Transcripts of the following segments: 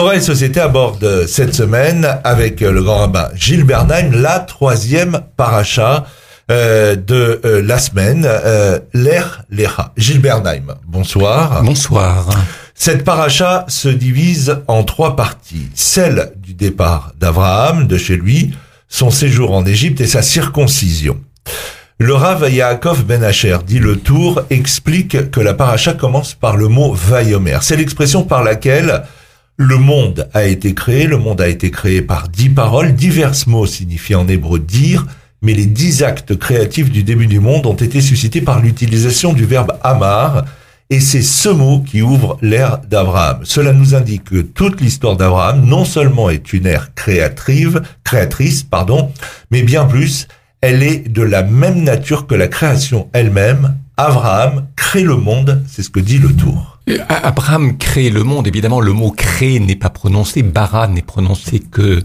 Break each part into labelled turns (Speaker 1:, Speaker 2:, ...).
Speaker 1: Torah et Société aborde cette semaine avec le grand rabbin Gilles Bernheim la troisième paracha euh, de euh, la semaine, euh, l'Er Lecha. Gilles Bernheim, bonsoir.
Speaker 2: Bonsoir.
Speaker 1: Cette paracha se divise en trois parties. Celle du départ d'Abraham de chez lui, son séjour en Égypte et sa circoncision. Le Rav Yaakov Ben Asher dit le tour explique que la paracha commence par le mot Vayomer. C'est l'expression par laquelle le monde a été créé, le monde a été créé par dix paroles, divers mots signifient en hébreu dire, mais les dix actes créatifs du début du monde ont été suscités par l'utilisation du verbe amar, et c'est ce mot qui ouvre l'ère d'Abraham. Cela nous indique que toute l'histoire d'Abraham non seulement est une ère créatrice, créatrice, pardon, mais bien plus, elle est de la même nature que la création elle-même. Abraham crée le monde, c'est ce que dit le tour.
Speaker 2: Abraham crée le monde. Évidemment, le mot créer n'est pas prononcé. Bara n'est prononcé que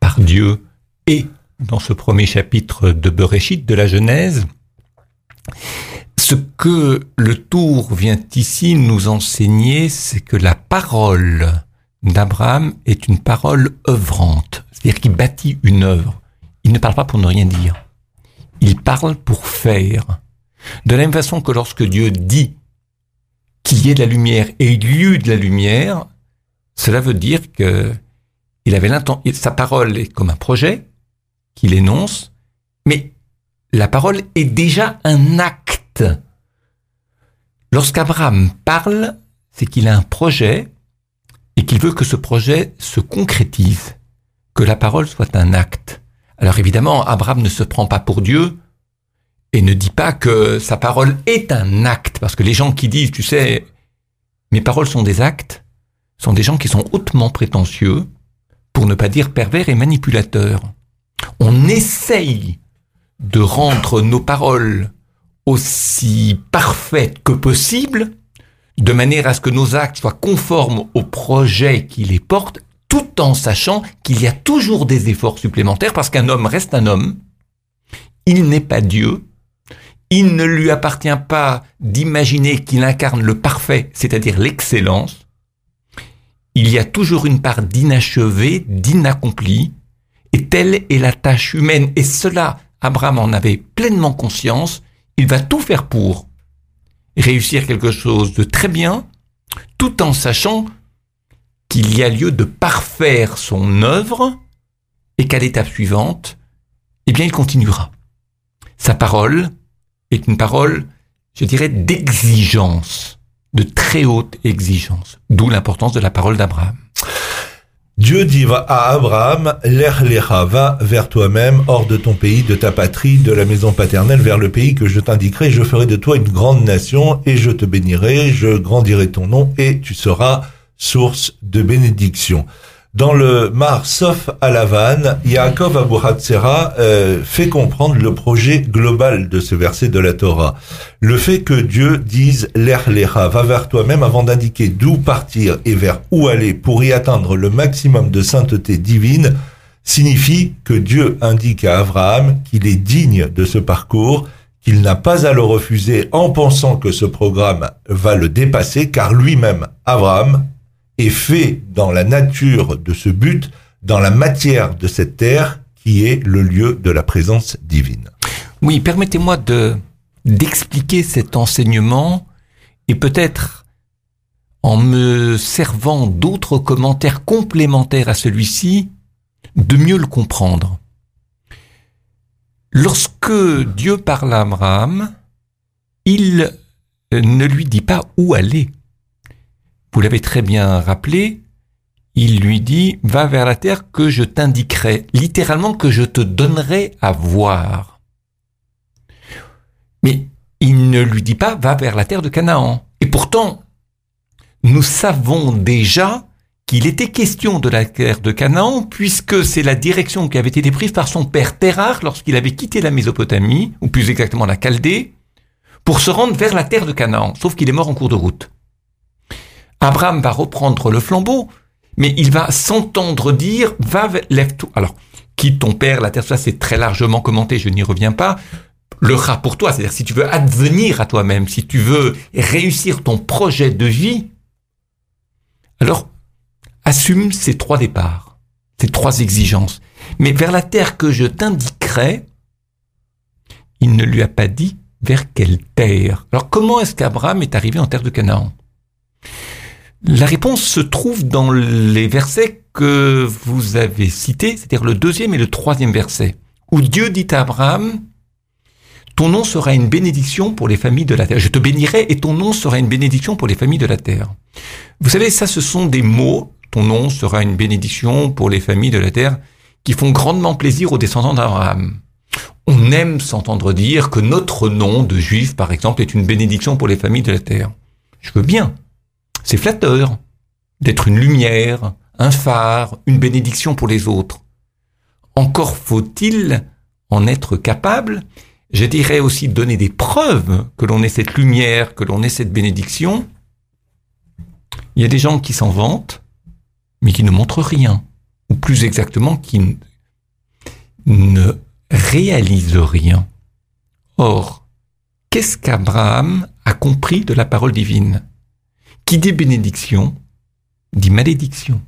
Speaker 2: par Dieu et dans ce premier chapitre de Bereshit, de la Genèse. Ce que le tour vient ici nous enseigner, c'est que la parole d'Abraham est une parole œuvrante. C'est-à-dire qu'il bâtit une œuvre. Il ne parle pas pour ne rien dire. Il parle pour faire. De la même façon que lorsque Dieu dit qu'il y ait de la lumière et il y eut de la lumière, cela veut dire que il avait sa parole est comme un projet qu'il énonce, mais la parole est déjà un acte. Lorsqu'Abraham parle, c'est qu'il a un projet et qu'il veut que ce projet se concrétise, que la parole soit un acte. Alors évidemment, Abraham ne se prend pas pour Dieu, et ne dit pas que sa parole est un acte, parce que les gens qui disent, tu sais, mes paroles sont des actes, sont des gens qui sont hautement prétentieux, pour ne pas dire pervers et manipulateurs. On essaye de rendre nos paroles aussi parfaites que possible, de manière à ce que nos actes soient conformes au projet qui les porte, tout en sachant qu'il y a toujours des efforts supplémentaires, parce qu'un homme reste un homme, il n'est pas Dieu, il ne lui appartient pas d'imaginer qu'il incarne le parfait, c'est-à-dire l'excellence. Il y a toujours une part d'inachevé, d'inaccompli, et telle est la tâche humaine. Et cela, Abraham en avait pleinement conscience. Il va tout faire pour réussir quelque chose de très bien, tout en sachant qu'il y a lieu de parfaire son œuvre et qu'à l'étape suivante, eh bien, il continuera. Sa parole, est une parole, je dirais, d'exigence, de très haute exigence, d'où l'importance de la parole d'Abraham.
Speaker 1: Dieu dit à Abraham, l'Erlecha, va vers toi-même, hors de ton pays, de ta patrie, de la maison paternelle, vers le pays que je t'indiquerai, je ferai de toi une grande nation, et je te bénirai, je grandirai ton nom, et tu seras source de bénédiction. Dans le Mar Sof Alavan, Yaakov Abu Hatzera euh, fait comprendre le projet global de ce verset de la Torah. Le fait que Dieu dise l'Erlecha, va vers toi-même avant d'indiquer d'où partir et vers où aller pour y atteindre le maximum de sainteté divine, signifie que Dieu indique à Abraham qu'il est digne de ce parcours, qu'il n'a pas à le refuser en pensant que ce programme va le dépasser, car lui-même, Abraham, est fait dans la nature de ce but, dans la matière de cette terre qui est le lieu de la présence divine.
Speaker 2: Oui, permettez-moi de d'expliquer cet enseignement et peut-être en me servant d'autres commentaires complémentaires à celui-ci, de mieux le comprendre. Lorsque Dieu parle à Abraham, il ne lui dit pas où aller. Vous l'avez très bien rappelé, il lui dit, va vers la terre que je t'indiquerai, littéralement que je te donnerai à voir. Mais il ne lui dit pas, va vers la terre de Canaan. Et pourtant, nous savons déjà qu'il était question de la terre de Canaan, puisque c'est la direction qui avait été prise par son père Terrar lorsqu'il avait quitté la Mésopotamie, ou plus exactement la Chaldée, pour se rendre vers la terre de Canaan, sauf qu'il est mort en cours de route. Abraham va reprendre le flambeau, mais il va s'entendre dire, va, lève-toi. Alors, quitte ton père, la terre, ça c'est très largement commenté, je n'y reviens pas. Le rat pour toi, c'est-à-dire si tu veux advenir à toi-même, si tu veux réussir ton projet de vie, alors assume ces trois départs, ces trois exigences. Mais vers la terre que je t'indiquerai, il ne lui a pas dit vers quelle terre. Alors comment est-ce qu'Abraham est arrivé en terre de Canaan? La réponse se trouve dans les versets que vous avez cités, c'est-à-dire le deuxième et le troisième verset, où Dieu dit à Abraham, ton nom sera une bénédiction pour les familles de la terre. Je te bénirai et ton nom sera une bénédiction pour les familles de la terre. Vous savez, ça, ce sont des mots, ton nom sera une bénédiction pour les familles de la terre, qui font grandement plaisir aux descendants d'Abraham. On aime s'entendre dire que notre nom de juif, par exemple, est une bénédiction pour les familles de la terre. Je veux bien. C'est flatteur d'être une lumière, un phare, une bénédiction pour les autres. Encore faut-il en être capable, je dirais aussi donner des preuves que l'on ait cette lumière, que l'on ait cette bénédiction. Il y a des gens qui s'en vantent, mais qui ne montrent rien, ou plus exactement qui ne réalise rien. Or, qu'est-ce qu'Abraham a compris de la parole divine? Qui dit bénédiction dit malédiction.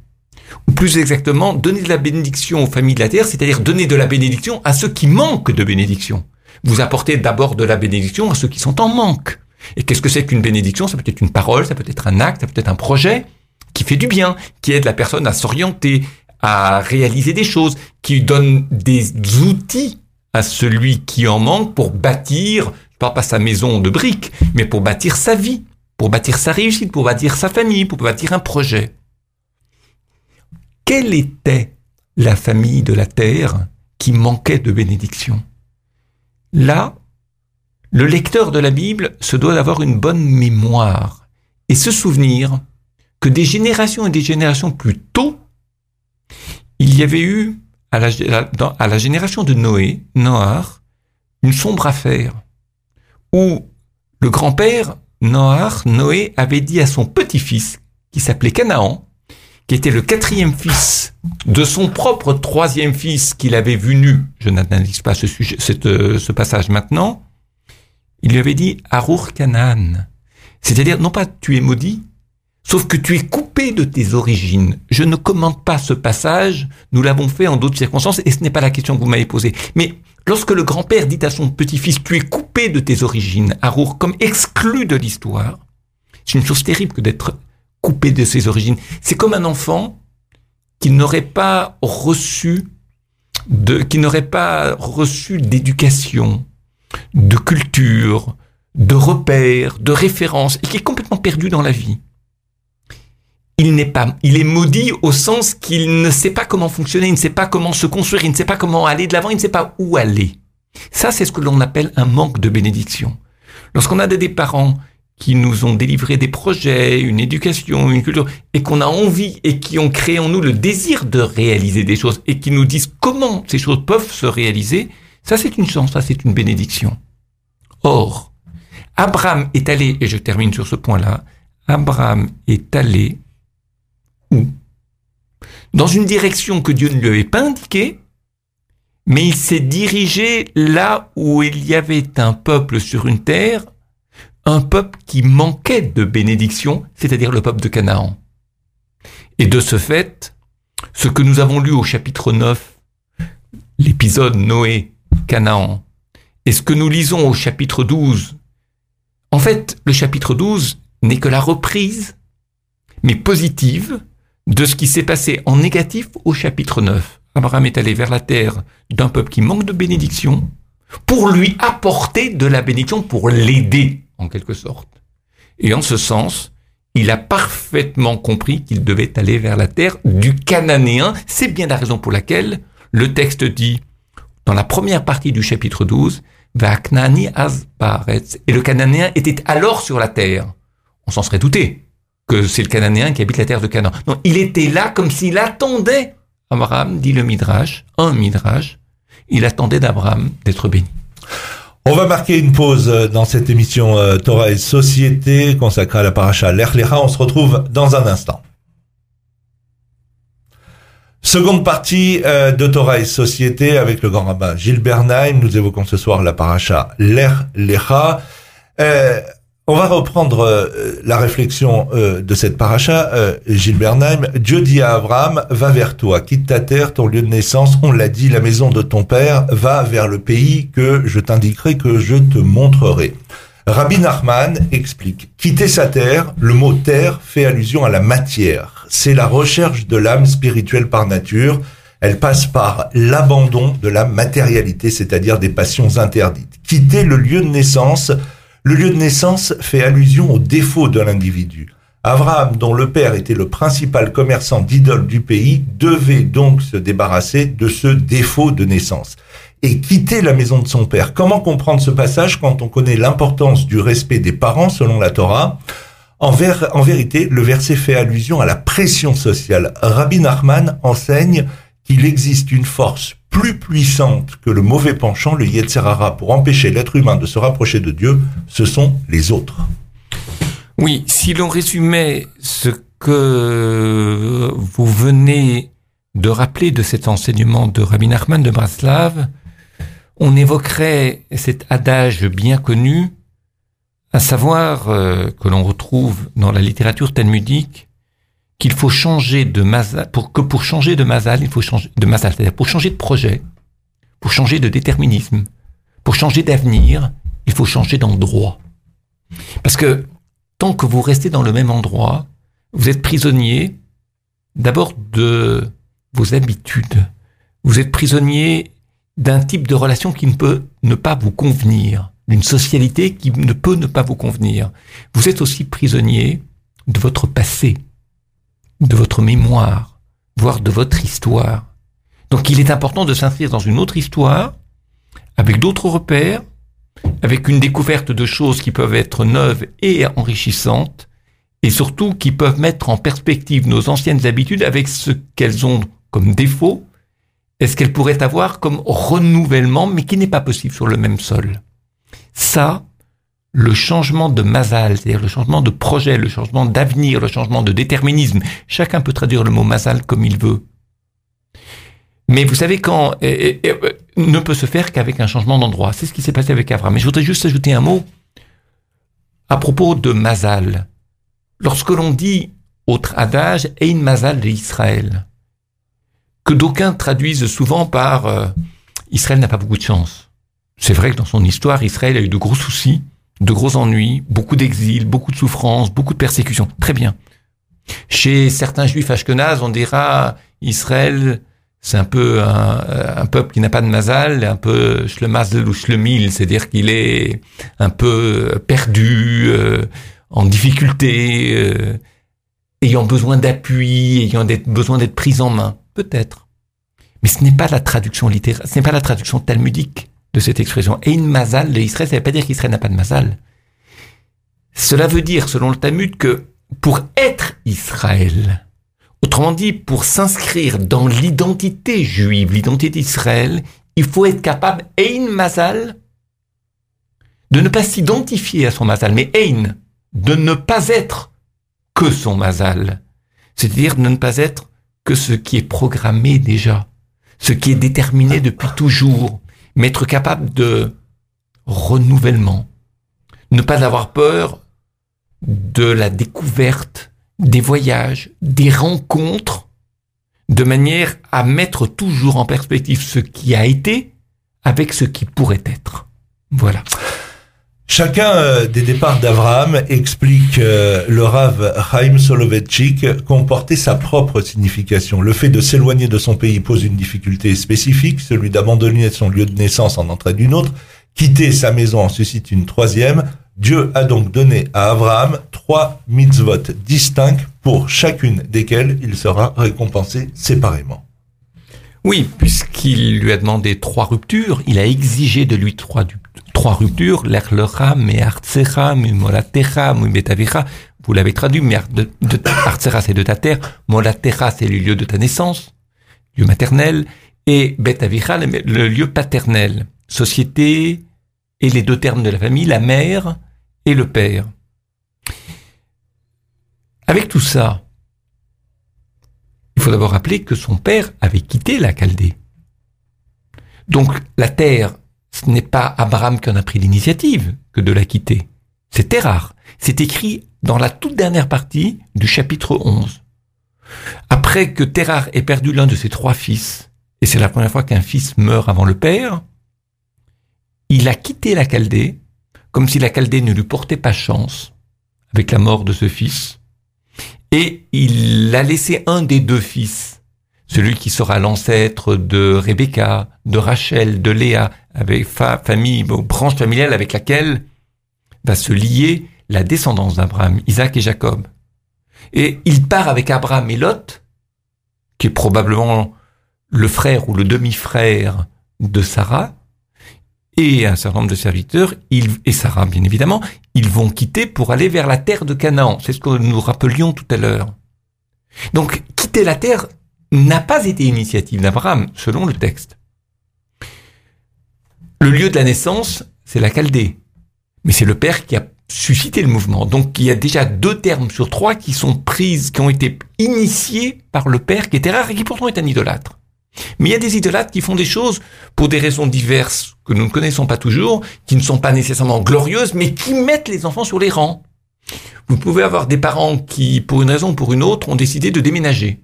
Speaker 2: Ou plus exactement, donner de la bénédiction aux familles de la terre, c'est-à-dire donner de la bénédiction à ceux qui manquent de bénédiction. Vous apportez d'abord de la bénédiction à ceux qui sont en manque. Et qu'est-ce que c'est qu'une bénédiction? Ça peut être une parole, ça peut être un acte, ça peut être un projet qui fait du bien, qui aide la personne à s'orienter, à réaliser des choses, qui donne des outils à celui qui en manque pour bâtir, je parle pas sa maison de briques, mais pour bâtir sa vie, pour bâtir sa réussite, pour bâtir sa famille, pour bâtir un projet. Quelle était la famille de la terre qui manquait de bénédiction? Là, le lecteur de la Bible se doit d'avoir une bonne mémoire et se souvenir que des générations et des générations plus tôt, il y avait eu à la, génération de Noé, Noar, une sombre affaire, où le grand-père, Noar, Noé, avait dit à son petit-fils, qui s'appelait Canaan, qui était le quatrième fils de son propre troisième fils qu'il avait vu nu, je n'analyse pas ce, sujet, ce passage maintenant, il lui avait dit Arour Canaan. C'est-à-dire, non pas tu es maudit, Sauf que tu es coupé de tes origines. Je ne commente pas ce passage, nous l'avons fait en d'autres circonstances, et ce n'est pas la question que vous m'avez posée. Mais lorsque le grand-père dit à son petit-fils, tu es coupé de tes origines, Arour, comme exclu de l'histoire, c'est une chose terrible que d'être coupé de ses origines. C'est comme un enfant qui n'aurait pas reçu qui n'aurait pas reçu d'éducation, de culture, de repères, de références, et qui est complètement perdu dans la vie il n'est pas, il est maudit au sens qu'il ne sait pas comment fonctionner, il ne sait pas comment se construire, il ne sait pas comment aller de l'avant, il ne sait pas où aller. Ça, c'est ce que l'on appelle un manque de bénédiction. Lorsqu'on a des parents qui nous ont délivré des projets, une éducation, une culture, et qu'on a envie et qui ont créé en nous le désir de réaliser des choses et qui nous disent comment ces choses peuvent se réaliser, ça c'est une chance, ça c'est une bénédiction. Or, Abraham est allé, et je termine sur ce point-là, Abraham est allé où? Dans une direction que Dieu ne lui avait pas indiquée, mais il s'est dirigé là où il y avait un peuple sur une terre, un peuple qui manquait de bénédiction, c'est-à-dire le peuple de Canaan. Et de ce fait, ce que nous avons lu au chapitre 9, l'épisode Noé, Canaan, et ce que nous lisons au chapitre 12, en fait, le chapitre 12 n'est que la reprise, mais positive, de ce qui s'est passé en négatif au chapitre 9. Abraham est allé vers la terre d'un peuple qui manque de bénédiction pour lui apporter de la bénédiction, pour l'aider en quelque sorte. Et en ce sens, il a parfaitement compris qu'il devait aller vers la terre du Cananéen. C'est bien la raison pour laquelle le texte dit, dans la première partie du chapitre 12, Vaknani Azbaretz. Et le Cananéen était alors sur la terre. On s'en serait douté que c'est le Cananéen qui habite la terre de Canaan. Non, il était là comme s'il attendait Abraham, dit le Midrash, un Midrash, il attendait d'Abraham d'être béni.
Speaker 1: On va marquer une pause dans cette émission euh, Torah et Société consacrée à la paracha l'Erlecha. On se retrouve dans un instant. Seconde partie euh, de Torah et Société avec le grand rabbin Gilles Bernheim. Nous évoquons ce soir la paracha l'Erlecha. Euh, On va reprendre euh, la réflexion euh, de cette paracha, euh, Bernheim. Dieu dit à Abraham, va vers toi, quitte ta terre, ton lieu de naissance, on l'a dit, la maison de ton père, va vers le pays que je t'indiquerai, que je te montrerai. Rabbi Nachman explique, quitter sa terre, le mot terre fait allusion à la matière. C'est la recherche de l'âme spirituelle par nature. Elle passe par l'abandon de la matérialité, c'est-à-dire des passions interdites. Quitter le lieu de naissance, le lieu de naissance fait allusion au défaut de l'individu. Abraham, dont le père était le principal commerçant d'idoles du pays, devait donc se débarrasser de ce défaut de naissance et quitter la maison de son père. Comment comprendre ce passage quand on connaît l'importance du respect des parents selon la Torah? En, vérité, le verset fait allusion à la pression sociale. Rabbi Nachman enseigne qu'il existe une force plus puissante que le mauvais penchant, le Yetzerara, pour empêcher l'être humain de se rapprocher de Dieu, ce sont les autres.
Speaker 2: Oui, si l'on résumait ce que vous venez de rappeler de cet enseignement de Rabbi Nachman de Braslav, on évoquerait cet adage bien connu, à savoir euh, que l'on retrouve dans la littérature talmudique, qu'il faut changer de mazal, pour que pour changer de mazal, il faut changer de mazal, c'est-à-dire pour changer de projet, pour changer de déterminisme, pour changer d'avenir, il faut changer d'endroit. Parce que tant que vous restez dans le même endroit, vous êtes prisonnier d'abord de vos habitudes. Vous êtes prisonnier d'un type de relation qui ne peut ne pas vous convenir, d'une socialité qui ne peut ne pas vous convenir. Vous êtes aussi prisonnier de votre passé, de votre mémoire, voire de votre histoire. Donc il est important de s'inscrire dans une autre histoire, avec d'autres repères, avec une découverte de choses qui peuvent être neuves et enrichissantes, et surtout qui peuvent mettre en perspective nos anciennes habitudes avec ce qu'elles ont comme défaut, et ce qu'elles pourraient avoir comme renouvellement, mais qui n'est pas possible sur le même sol. Ça, le changement de mazal, c'est-à-dire le changement de projet, le changement d'avenir, le changement de déterminisme. Chacun peut traduire le mot mazal comme il veut. Mais vous savez quand euh, ne peut se faire qu'avec un changement d'endroit. C'est ce qui s'est passé avec Avram. Mais je voudrais juste ajouter un mot à propos de mazal. Lorsque l'on dit autre adage, Ein mazal de Israël, que d'aucuns traduisent souvent par euh, Israël n'a pas beaucoup de chance. C'est vrai que dans son histoire, Israël a eu de gros soucis de gros ennuis, beaucoup d'exil, beaucoup de souffrances, beaucoup de persécutions. Très bien. Chez certains juifs ashkenazes, on dira Israël, c'est un peu un, peuple qui n'a pas de mazal, un peu shlemazel ou shlemil, c'est-à-dire qu'il est un peu perdu, euh, en difficulté, euh, ayant besoin d'appui, ayant besoin d'être pris en main. Peut-être. Mais ce n'est pas la traduction littéraire, ce n'est pas la traduction talmudique de cette expression. Et mazal de Israël, ça ne veut pas dire qu'Israël n'a pas de mazal. Cela veut dire, selon le Talmud, que pour être Israël, autrement dit, pour s'inscrire dans l'identité juive, l'identité d'Israël, il faut être capable, Ein Mazal, de ne pas s'identifier à son Mazal, mais Ein, de ne pas être que son Mazal. C'est-à-dire de ne pas être que ce qui est programmé déjà, ce qui est déterminé depuis toujours, mais capable de renouvellement, ne pas avoir peur de la découverte, des voyages, des rencontres, de manière à mettre toujours en perspective ce qui a été avec ce qui pourrait être. Voilà.
Speaker 1: Chacun euh, des départs d'Abraham explique euh, le Rav Chaim Soloveitchik comportait sa propre signification. Le fait de s'éloigner de son pays pose une difficulté spécifique, celui d'abandonner son lieu de naissance en entrée d'une autre. Quitter sa maison en suscite une troisième. Dieu a donc donné à Abraham trois mitzvot distincts pour chacune desquelles il sera récompensé séparément.
Speaker 2: Oui, puisqu'il lui a demandé trois ruptures, il a exigé de lui trois, trois ruptures, l'erlecha, mais artsecha, mais molatecha, mais betavicha. Vous l'avez traduit, mais artsecha c'est de ta terre, molatecha c'est le lieu de ta naissance, lieu maternel, et betavicha le lieu paternel, société et les deux termes de la famille, la mère et le père. Avec tout ça, il faut d'abord rappeler que son père avait quitté la Chaldée. Donc la terre, ce n'est pas Abraham qui en a pris l'initiative que de la quitter. C'est Terrar. C'est écrit dans la toute dernière partie du chapitre 11. Après que Terrar ait perdu l'un de ses trois fils, et c'est la première fois qu'un fils meurt avant le père, il a quitté la Chaldée, comme si la Chaldée ne lui portait pas chance, avec la mort de ce fils, et il a laissé un des deux fils, celui qui sera l'ancêtre de Rebecca, de Rachel, de Léa, avec famille, branche familiale avec laquelle va se lier la descendance d'Abraham, Isaac et Jacob. Et il part avec Abraham et Lot, qui est probablement le frère ou le demi-frère de Sarah, et un certain nombre de serviteurs, et Sarah bien évidemment, ils vont quitter pour aller vers la terre de Canaan. C'est ce que nous rappelions tout à l'heure. Donc quitter la terre n'a pas été initiative d'Abraham, selon le texte. Le lieu de la naissance, c'est la Chaldée. Mais c'est le père qui a suscité le mouvement. Donc il y a déjà deux termes sur trois qui sont prises, qui ont été initiés par le père, qui était rare et qui pourtant est un idolâtre. Mais il y a des idolâtres qui font des choses pour des raisons diverses que nous ne connaissons pas toujours, qui ne sont pas nécessairement glorieuses, mais qui mettent les enfants sur les rangs. Vous pouvez avoir des parents qui, pour une raison ou pour une autre, ont décidé de déménager.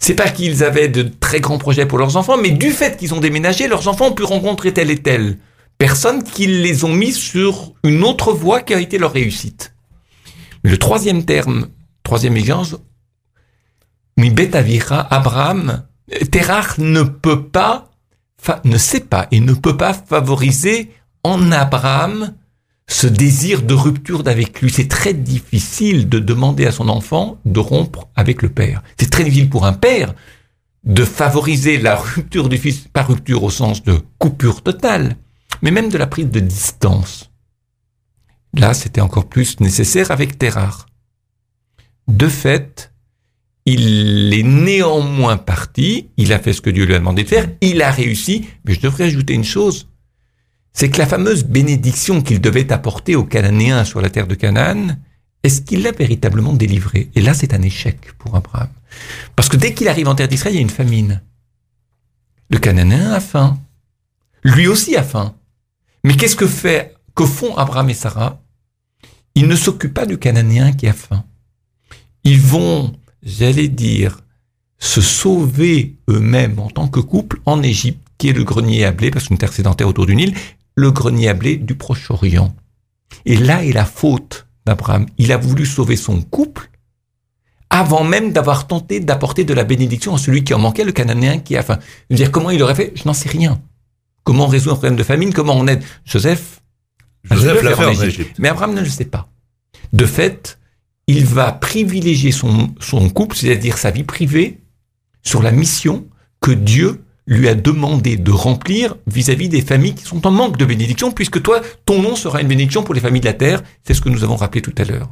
Speaker 2: C'est pas qu'ils avaient de très grands projets pour leurs enfants, mais du fait qu'ils ont déménagé, leurs enfants ont pu rencontrer telle et telle personne qui les ont mis sur une autre voie qui a été leur réussite. Le troisième terme, troisième exemple, mi betavira, Abraham, Terach ne peut pas, ne sait pas et ne peut pas favoriser en Abraham ce désir de rupture d'avec lui. C'est très difficile de demander à son enfant de rompre avec le père. C'est très difficile pour un père de favoriser la rupture du fils, pas rupture au sens de coupure totale, mais même de la prise de distance. Là, c'était encore plus nécessaire avec Terrar. De fait, il est néanmoins parti, il a fait ce que Dieu lui a demandé de faire, il a réussi, mais je devrais ajouter une chose, c'est que la fameuse bénédiction qu'il devait apporter aux Cananéens sur la terre de Canaan, est-ce qu'il l'a véritablement délivré Et là, c'est un échec pour Abraham. Parce que dès qu'il arrive en terre d'Israël, il y a une famine. Le Cananéen a faim. Lui aussi a faim. Mais qu'est-ce que fait, que font Abraham et Sarah? Ils ne s'occupent pas du Cananéen qui a faim. Ils vont, j'allais dire, se sauver eux-mêmes en tant que couple en Égypte, qui est le grenier à blé, parce qu'une terre sédentaire autour du Nil, le grenier à blé du Proche-Orient. Et là est la faute d'Abraham. Il a voulu sauver son couple avant même d'avoir tenté d'apporter de la bénédiction à celui qui en manquait, le Cananéen qui a faim. Je veux dire, comment il aurait fait? Je n'en sais rien. Comment résoudre un problème de famine? Comment on aide Joseph?
Speaker 1: Joseph l'a fait en Égypte.
Speaker 2: Mais Abraham ne le sait pas. De fait, il va privilégier son, son couple, c'est-à-dire sa vie privée, sur la mission que Dieu lui a demandé de remplir vis-à-vis des familles qui sont en manque de bénédiction, puisque toi, ton nom sera une bénédiction pour les familles de la terre. C'est ce que nous avons rappelé tout à l'heure.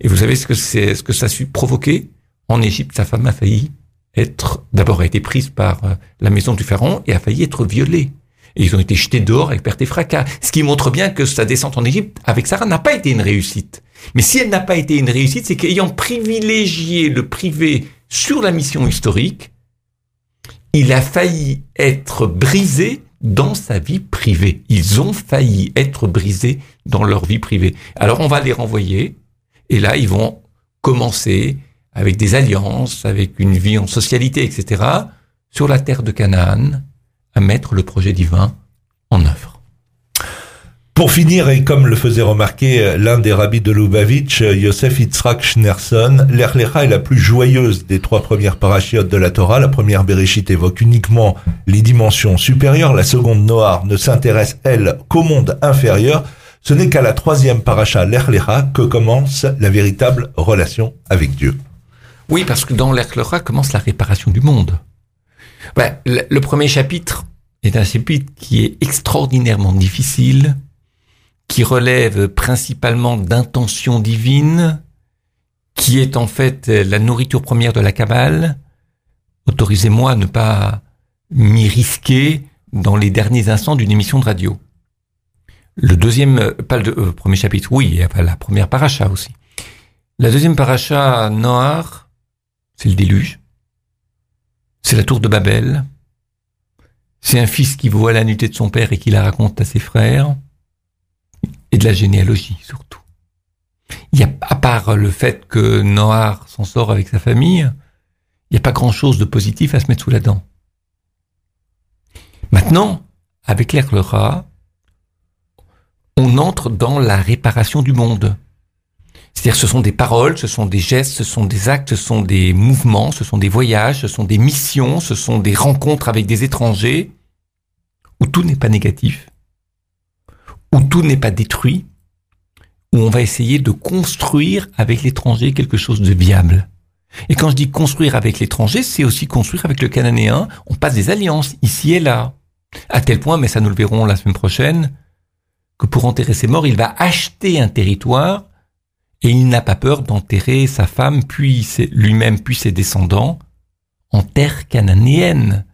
Speaker 2: Et vous savez ce que c'est, ce que ça a su provoquer En Égypte, sa femme a failli être, d'abord a été prise par euh, la maison du pharaon et a failli être violée. Et ils ont été jetés dehors avec perte et fracas. Ce qui montre bien que sa descente en Égypte avec Sarah n'a pas été une réussite. Mais si elle n'a pas été une réussite, c'est qu'ayant privilégié le privé sur la mission historique, il a failli être brisé dans sa vie privée. Ils ont failli être brisés dans leur vie privée. Alors on va les renvoyer, et là ils vont commencer avec des alliances, avec une vie en socialité, etc., sur la terre de Canaan, à mettre le projet divin en œuvre.
Speaker 1: Pour finir, et comme le faisait remarquer l'un des rabbis de Lubavitch, Yosef Yitzhak Schnerson, l'Erlecha est la plus joyeuse des trois premières parachiotes de la Torah. La première Bereshit évoque uniquement les dimensions supérieures. La seconde Noir ne s'intéresse, elle, qu'au monde inférieur. Ce n'est qu'à la troisième paracha, l'Erlecha, que commence la véritable relation avec Dieu.
Speaker 2: Oui, parce que dans l'Erlecha commence la réparation du monde. Ben, le premier chapitre est un chapitre qui est extraordinairement difficile, qui relève principalement d'intentions divines, qui est en fait la nourriture première de la Kabbale. Autorisez-moi à ne pas m'y risquer dans les derniers instants d'une émission de radio. Le deuxième, pas le euh, premier chapitre, oui, la première paracha aussi. La deuxième paracha, Noir, c'est le déluge. C'est la tour de Babel. C'est un fils qui voit la nudité de son père et qui la raconte à ses frères. Et de la généalogie, surtout. Il y a, à part le fait que Noir s'en sort avec sa famille, il n'y a pas grand chose de positif à se mettre sous la dent. Maintenant, avec l'air le rat, on entre dans la réparation du monde. C'est-à-dire ce sont des paroles, ce sont des gestes, ce sont des actes, ce sont des mouvements, ce sont des voyages, ce sont des missions, ce sont des rencontres avec des étrangers, où tout n'est pas négatif, où tout n'est pas détruit, où on va essayer de construire avec l'étranger quelque chose de viable. Et quand je dis construire avec l'étranger, c'est aussi construire avec le cananéen. On passe des alliances ici et là. À tel point, mais ça nous le verrons la semaine prochaine, que pour enterrer ses morts, il va acheter un territoire et il n'a pas peur d'enterrer sa femme, puis lui-même, puis ses descendants en terre cananéenne.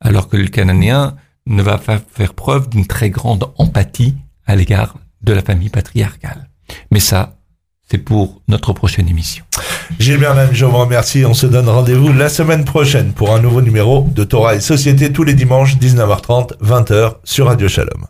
Speaker 2: Alors que le cananéen ne va pas faire preuve d'une très grande empathie à l'égard de la famille patriarcale. Mais ça, c'est pour notre prochaine émission.
Speaker 1: Gilles Bernan, je vous remercie. On se donne rendez-vous la semaine prochaine pour un nouveau numéro de Torah et Société tous les dimanches 19h30, 20h sur Radio Shalom.